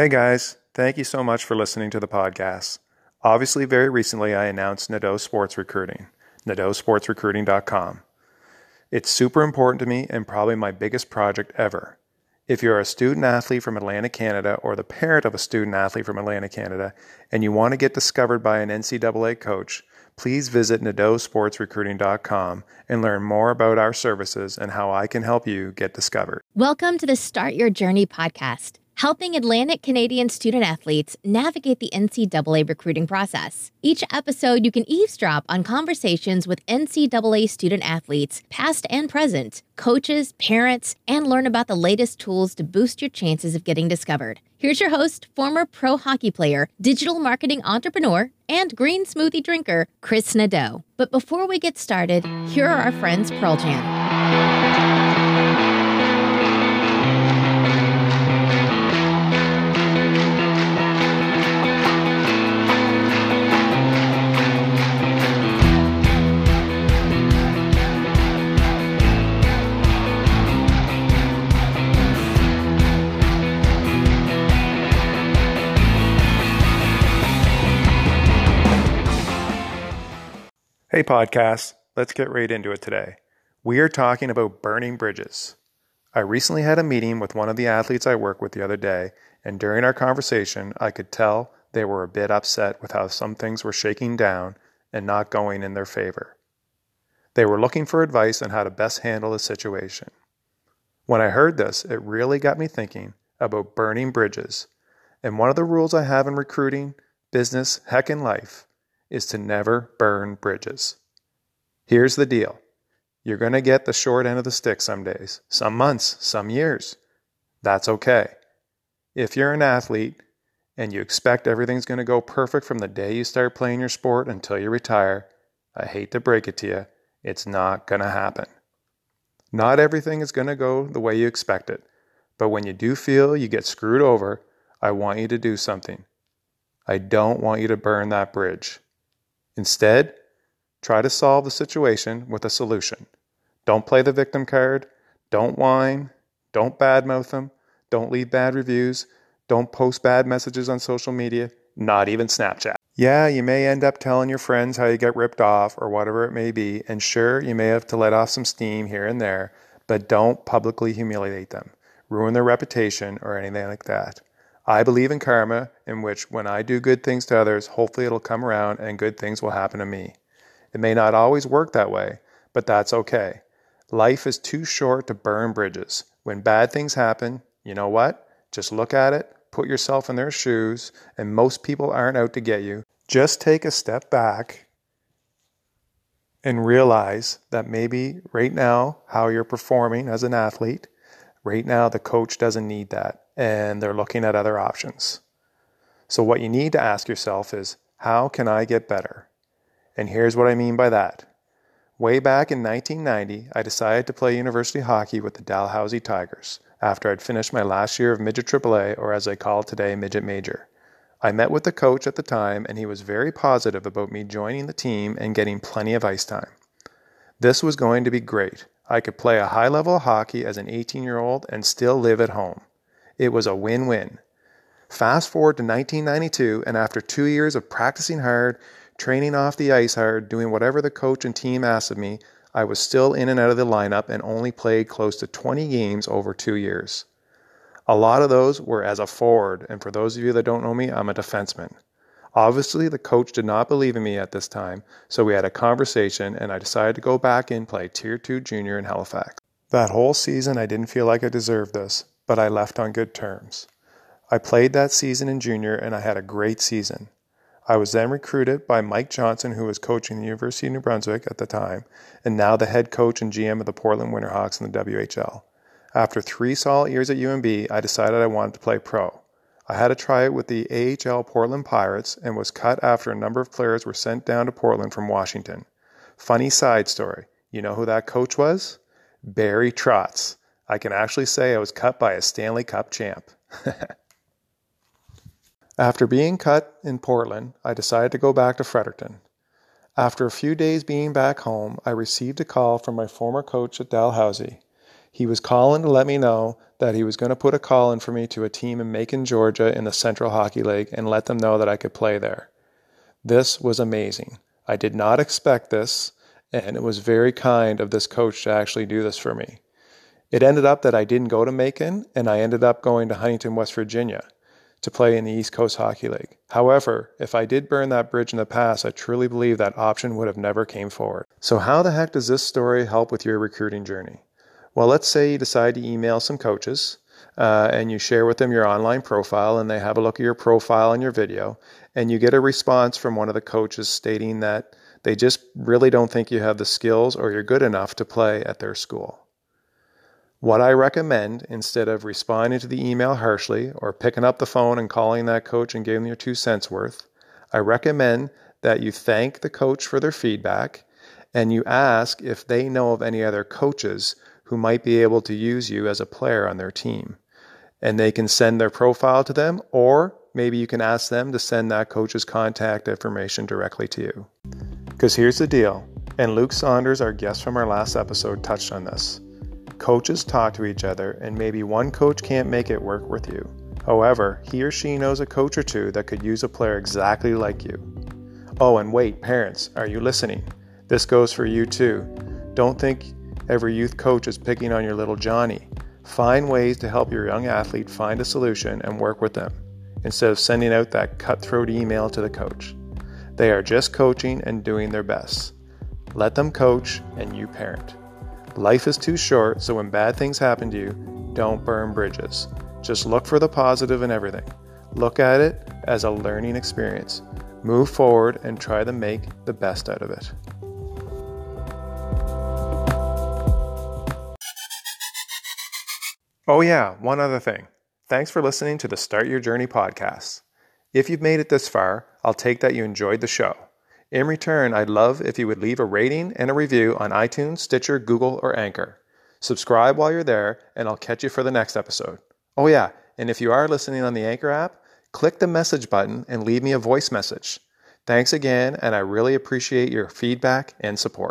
Hey guys, thank you so much for listening to the podcast. Obviously, very recently I announced Nadeau Sports Recruiting, nadeausportsrecruiting.com. It's super important to me and probably my biggest project ever. If you're a student athlete from Atlantic, Canada or the parent of a student athlete from Atlantic, Canada and you want to get discovered by an NCAA coach, please visit nadeausportsrecruiting.com and learn more about our services and how I can help you get discovered. Welcome to the Start Your Journey podcast helping Atlantic Canadian student athletes navigate the NCAA recruiting process. Each episode, you can eavesdrop on conversations with NCAA student athletes, past and present, coaches, parents, and learn about the latest tools to boost your chances of getting discovered. Here's your host, former pro hockey player, digital marketing entrepreneur, and green smoothie drinker, Chris Nadeau. But before we get started, here are our friends Pearl Jam. Hey, podcast, let's get right into it today. We are talking about burning bridges. I recently had a meeting with one of the athletes I work with the other day, and during our conversation, I could tell they were a bit upset with how some things were shaking down and not going in their favor. They were looking for advice on how to best handle the situation. When I heard this, it really got me thinking about burning bridges. And one of the rules I have in recruiting, business, heck, in life is to never burn bridges. Here's the deal you're going to get the short end of the stick some days, some months, some years. That's okay. If you're an athlete and you expect everything's going to go perfect from the day you start playing your sport until you retire, I hate to break it to you, it's not going to happen. Not everything is going to go the way you expect it, but when you do feel you get screwed over, I want you to do something. I don't want you to burn that bridge. Instead, try to solve the situation with a solution. Don't play the victim card. Don't whine. Don't badmouth them. Don't leave bad reviews. Don't post bad messages on social media, not even Snapchat. Yeah, you may end up telling your friends how you get ripped off or whatever it may be, and sure, you may have to let off some steam here and there, but don't publicly humiliate them, ruin their reputation, or anything like that. I believe in karma, in which when I do good things to others, hopefully it'll come around and good things will happen to me. It may not always work that way, but that's okay. Life is too short to burn bridges. When bad things happen, you know what? Just look at it, put yourself in their shoes, and most people aren't out to get you. Just take a step back and realize that maybe right now, how you're performing as an athlete, right now the coach doesn't need that and they're looking at other options. So, what you need to ask yourself is how can I get better? And here's what I mean by that. Way back in 1990, I decided to play university hockey with the Dalhousie Tigers after I'd finished my last year of Midget AAA, or as they call it today, Midget Major. I met with the coach at the time, and he was very positive about me joining the team and getting plenty of ice time. This was going to be great. I could play a high level hockey as an 18 year old and still live at home. It was a win win. Fast forward to 1992, and after two years of practicing hard, training off the ice hard, doing whatever the coach and team asked of me, I was still in and out of the lineup and only played close to 20 games over two years. A lot of those were as a forward, and for those of you that don't know me, I'm a defenseman. Obviously, the coach did not believe in me at this time, so we had a conversation and I decided to go back and play Tier 2 Junior in Halifax. That whole season, I didn't feel like I deserved this, but I left on good terms. I played that season in junior and I had a great season. I was then recruited by Mike Johnston, who was coaching the University of New Brunswick at the time, and now the head coach and GM of the Portland Winterhawks in the WHL. After three solid years at UNB, I decided I wanted to play pro. I had a try it with the AHL Portland Pirates and was cut after a number of players were sent down to Portland from Washington. Funny side story. You know who that coach was? Barry Trotz. I can actually say I was cut by a Stanley Cup champ. After being cut in Portland, I decided to go back to Fredericton. After a few days being back home, I received a call from my former coach at Dalhousie. He was calling to let me know that he was going to put a call in for me to a team in Macon, Georgia in the Central Hockey League and let them know that I could play there. This was amazing. I did not expect this, and it was very kind of this coach to actually do this for me. It ended up that I didn't go to Macon, and I ended up going to Huntington, West Virginia to play in the East Coast Hockey League. However, if I did burn that bridge in the past, I truly believe that option would have never came forward. So how the heck does this story help with your recruiting journey? Well, let's say you decide to email some coaches uh, and you share with them your online profile and they have a look at your profile and your video and you get a response from one of the coaches stating that they just really don't think you have the skills or you're good enough to play at their school. What I recommend, instead of responding to the email harshly or picking up the phone and calling that coach and giving your two cents worth, I recommend that you thank the coach for their feedback and you ask if they know of any other coaches who might be able to use you as a player on their team. And they can send their profile to them, or maybe you can ask them to send that coach's contact information directly to you. Because here's the deal, and Luke Saunders, our guest from our last episode, touched on this. Coaches talk to each other, and maybe one coach can't make it work with you. However, he or she knows a coach or two that could use a player exactly like you. Oh, and wait, parents, are you listening? This goes for you too. Don't think Every youth coach is picking on your little Johnny. Find ways to help your young athlete find a solution and work with them instead of sending out that cutthroat email to the coach. They are just coaching and doing their best. Let them coach and you parent. Life is too short, so when bad things happen to you, don't burn bridges. Just look for the positive in everything. Look at it as a learning experience. Move forward and try to make the best out of it. Oh, yeah, one other thing. Thanks for listening to the Start Your Journey podcast. If you've made it this far, I'll take that you enjoyed the show. In return, I'd love if you would leave a rating and a review on iTunes, Stitcher, Google, or Anchor. Subscribe while you're there, and I'll catch you for the next episode. Oh, yeah, and if you are listening on the Anchor app, click the message button and leave me a voice message. Thanks again, and I really appreciate your feedback and support.